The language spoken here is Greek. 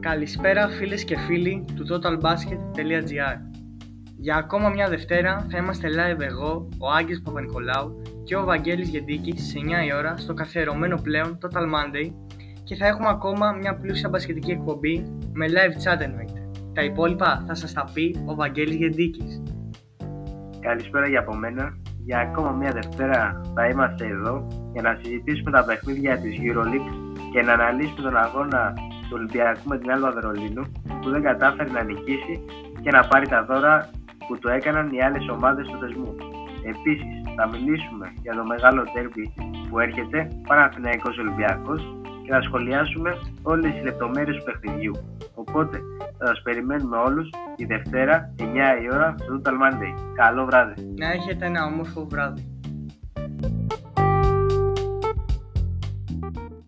Καλησπέρα φίλες και φίλοι του totalbasket.gr Για ακόμα μια Δευτέρα θα είμαστε live εγώ, ο Άγγελος Παπα-Νικολάου και ο Βαγγέλης Γεντίκης σε 9 η ώρα στο καθιερωμένο πλέον Total Monday και θα έχουμε ακόμα μια πλούσια μπασκετική εκπομπή με live chat εννοείται. Τα υπόλοιπα θα σας τα πει ο Βαγγέλης Γεντίκης. Καλησπέρα για από μένα. Για ακόμα μια Δευτέρα θα είμαστε εδώ για να συζητήσουμε τα παιχνίδια της EuroLeague και να αναλύσουμε τον αγώνα του Ολυμπιακού με την Άλβα Βερολίνου που δεν κατάφερε να νικήσει και να πάρει τα δώρα που το έκαναν οι άλλες ομάδες του θεσμού. Επίσης θα μιλήσουμε για το μεγάλο τέρμπι που έρχεται Παναθηναϊκός Ολυμπιακός και θα σχολιάσουμε όλες τις λεπτομέρειες του παιχνιδιού. Οπότε θα σας περιμένουμε όλους τη Δευτέρα 9 η ώρα στο Total Monday. Καλό βράδυ! Να έχετε ένα όμορφο βράδυ.